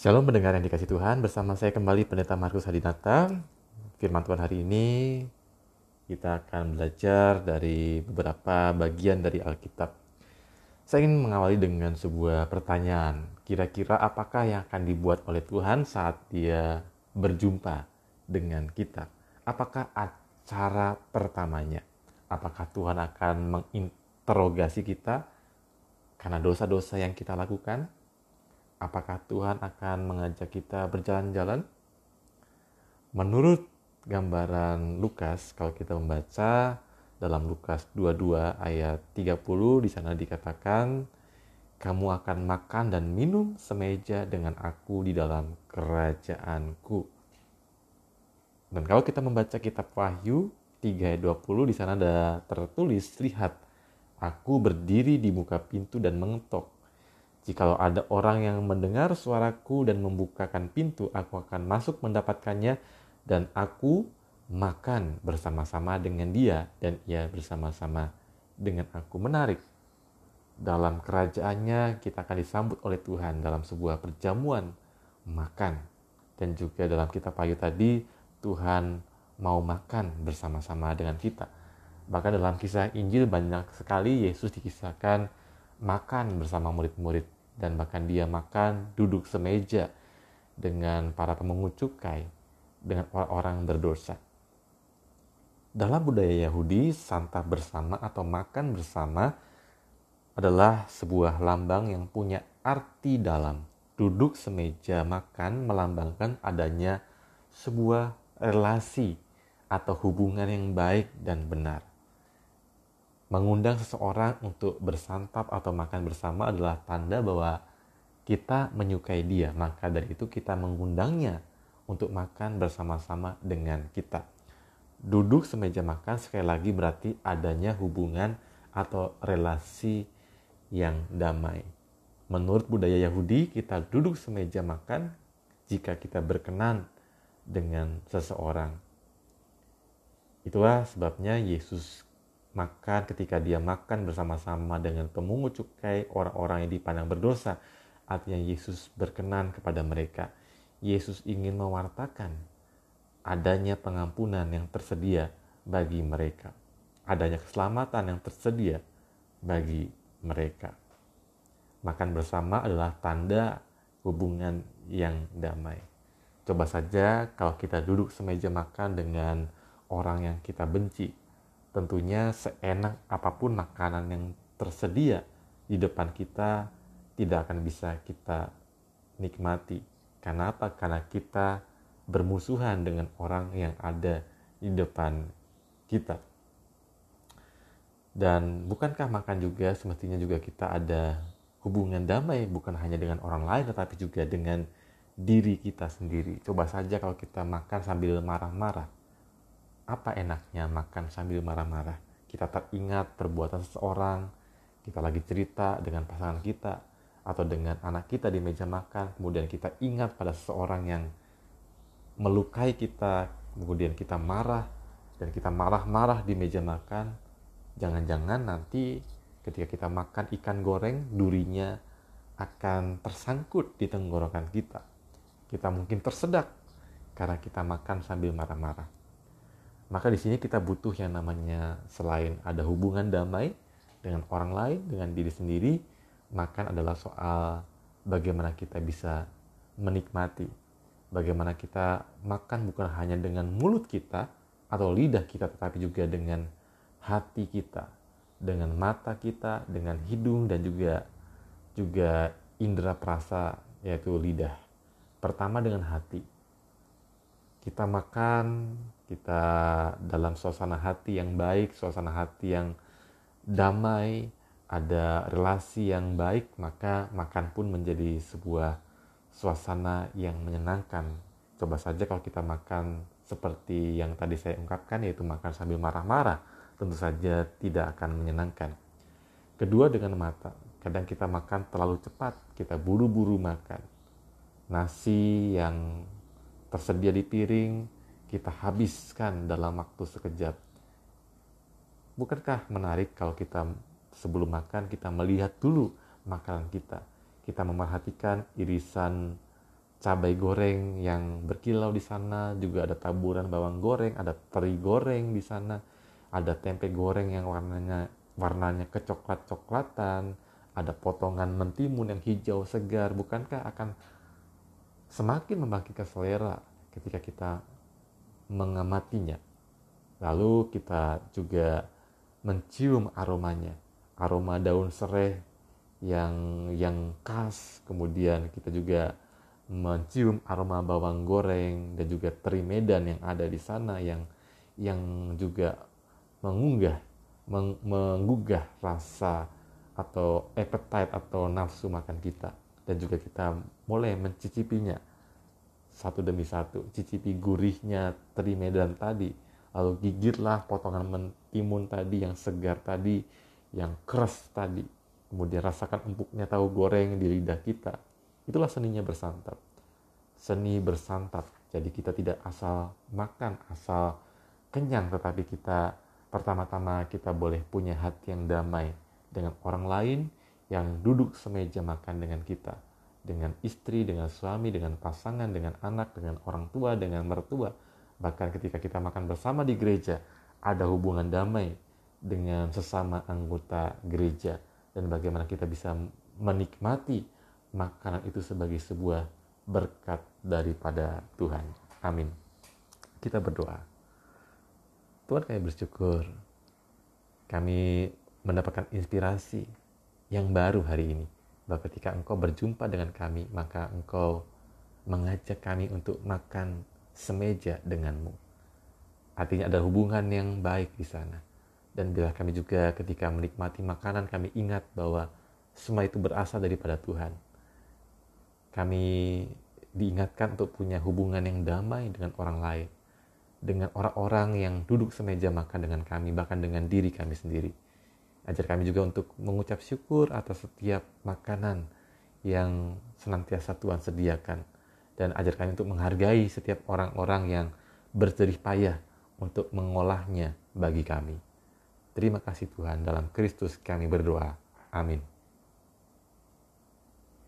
Shalom mendengar yang dikasih Tuhan, bersama saya kembali Pendeta Markus Hadinata. Firman Tuhan hari ini kita akan belajar dari beberapa bagian dari Alkitab. Saya ingin mengawali dengan sebuah pertanyaan. Kira-kira apakah yang akan dibuat oleh Tuhan saat dia berjumpa dengan kita? Apakah acara pertamanya? Apakah Tuhan akan menginterogasi kita karena dosa-dosa yang kita lakukan? Apakah Tuhan akan mengajak kita berjalan-jalan? Menurut gambaran Lukas, kalau kita membaca dalam Lukas 22 ayat 30 di sana dikatakan kamu akan makan dan minum semeja dengan aku di dalam kerajaanku. Dan kalau kita membaca kitab Wahyu 3 ayat 20 di sana ada tertulis lihat aku berdiri di muka pintu dan mengetok Jikalau ada orang yang mendengar suaraku dan membukakan pintu, aku akan masuk mendapatkannya dan aku makan bersama-sama dengan dia dan ia bersama-sama dengan aku. Menarik. Dalam kerajaannya kita akan disambut oleh Tuhan dalam sebuah perjamuan makan. Dan juga dalam kitab Wahyu tadi Tuhan mau makan bersama-sama dengan kita. Bahkan dalam kisah Injil banyak sekali Yesus dikisahkan makan bersama murid-murid dan bahkan dia makan duduk semeja dengan para pemungut cukai dengan orang-orang berdosa. Dalam budaya Yahudi, santap bersama atau makan bersama adalah sebuah lambang yang punya arti dalam. Duduk semeja makan melambangkan adanya sebuah relasi atau hubungan yang baik dan benar. Mengundang seseorang untuk bersantap atau makan bersama adalah tanda bahwa kita menyukai dia. Maka dari itu kita mengundangnya untuk makan bersama-sama dengan kita. Duduk semeja makan sekali lagi berarti adanya hubungan atau relasi yang damai. Menurut budaya Yahudi, kita duduk semeja makan jika kita berkenan dengan seseorang. Itulah sebabnya Yesus makan ketika dia makan bersama-sama dengan pemungut cukai orang-orang yang dipandang berdosa artinya Yesus berkenan kepada mereka. Yesus ingin mewartakan adanya pengampunan yang tersedia bagi mereka. Adanya keselamatan yang tersedia bagi mereka. Makan bersama adalah tanda hubungan yang damai. Coba saja kalau kita duduk semeja makan dengan orang yang kita benci tentunya seenak apa pun makanan yang tersedia di depan kita tidak akan bisa kita nikmati. Karena apa? Karena kita bermusuhan dengan orang yang ada di depan kita. Dan bukankah makan juga semestinya juga kita ada hubungan damai bukan hanya dengan orang lain tetapi juga dengan diri kita sendiri. Coba saja kalau kita makan sambil marah-marah apa enaknya makan sambil marah-marah? Kita teringat perbuatan seseorang, kita lagi cerita dengan pasangan kita, atau dengan anak kita di meja makan, kemudian kita ingat pada seseorang yang melukai kita, kemudian kita marah, dan kita marah-marah di meja makan, jangan-jangan nanti ketika kita makan ikan goreng, durinya akan tersangkut di tenggorokan kita. Kita mungkin tersedak karena kita makan sambil marah-marah. Maka di sini kita butuh yang namanya selain ada hubungan damai dengan orang lain, dengan diri sendiri, makan adalah soal bagaimana kita bisa menikmati. Bagaimana kita makan bukan hanya dengan mulut kita atau lidah kita, tetapi juga dengan hati kita, dengan mata kita, dengan hidung dan juga juga indera perasa yaitu lidah. Pertama dengan hati. Kita makan kita dalam suasana hati yang baik, suasana hati yang damai, ada relasi yang baik, maka makan pun menjadi sebuah suasana yang menyenangkan. Coba saja kalau kita makan seperti yang tadi saya ungkapkan, yaitu makan sambil marah-marah, tentu saja tidak akan menyenangkan. Kedua dengan mata, kadang kita makan terlalu cepat, kita buru-buru makan. Nasi yang tersedia di piring, kita habiskan dalam waktu sekejap. Bukankah menarik kalau kita sebelum makan kita melihat dulu makanan kita. Kita memerhatikan irisan cabai goreng yang berkilau di sana, juga ada taburan bawang goreng, ada teri goreng di sana, ada tempe goreng yang warnanya warnanya kecoklat-coklatan, ada potongan mentimun yang hijau segar. Bukankah akan semakin membangkitkan selera ketika kita mengamatinya? Lalu kita juga mencium aromanya, aroma daun serai yang yang khas. Kemudian kita juga mencium aroma bawang goreng dan juga teri medan yang ada di sana yang yang juga mengunggah meng, menggugah rasa atau appetite atau nafsu makan kita dan juga kita mulai mencicipinya. Satu demi satu. Cicipi gurihnya teri medan tadi. Lalu gigitlah potongan mentimun tadi yang segar tadi yang keras tadi. Kemudian rasakan empuknya tahu goreng di lidah kita. Itulah seninya bersantap. Seni bersantap. Jadi kita tidak asal makan, asal kenyang, tetapi kita pertama-tama kita boleh punya hati yang damai dengan orang lain yang duduk semeja makan dengan kita. Dengan istri, dengan suami, dengan pasangan, dengan anak, dengan orang tua, dengan mertua. Bahkan ketika kita makan bersama di gereja, ada hubungan damai dengan sesama anggota gereja. Dan bagaimana kita bisa menikmati makanan itu sebagai sebuah berkat daripada Tuhan. Amin. Kita berdoa. Tuhan kami bersyukur kami mendapatkan inspirasi yang baru hari ini. Bahwa ketika engkau berjumpa dengan kami, maka engkau mengajak kami untuk makan semeja denganmu. Artinya ada hubungan yang baik di sana. Dan bila kami juga ketika menikmati makanan, kami ingat bahwa semua itu berasal daripada Tuhan kami diingatkan untuk punya hubungan yang damai dengan orang lain, dengan orang-orang yang duduk semeja makan dengan kami, bahkan dengan diri kami sendiri. Ajar kami juga untuk mengucap syukur atas setiap makanan yang senantiasa Tuhan sediakan. Dan ajar kami untuk menghargai setiap orang-orang yang berjerih payah untuk mengolahnya bagi kami. Terima kasih Tuhan, dalam Kristus kami berdoa. Amin.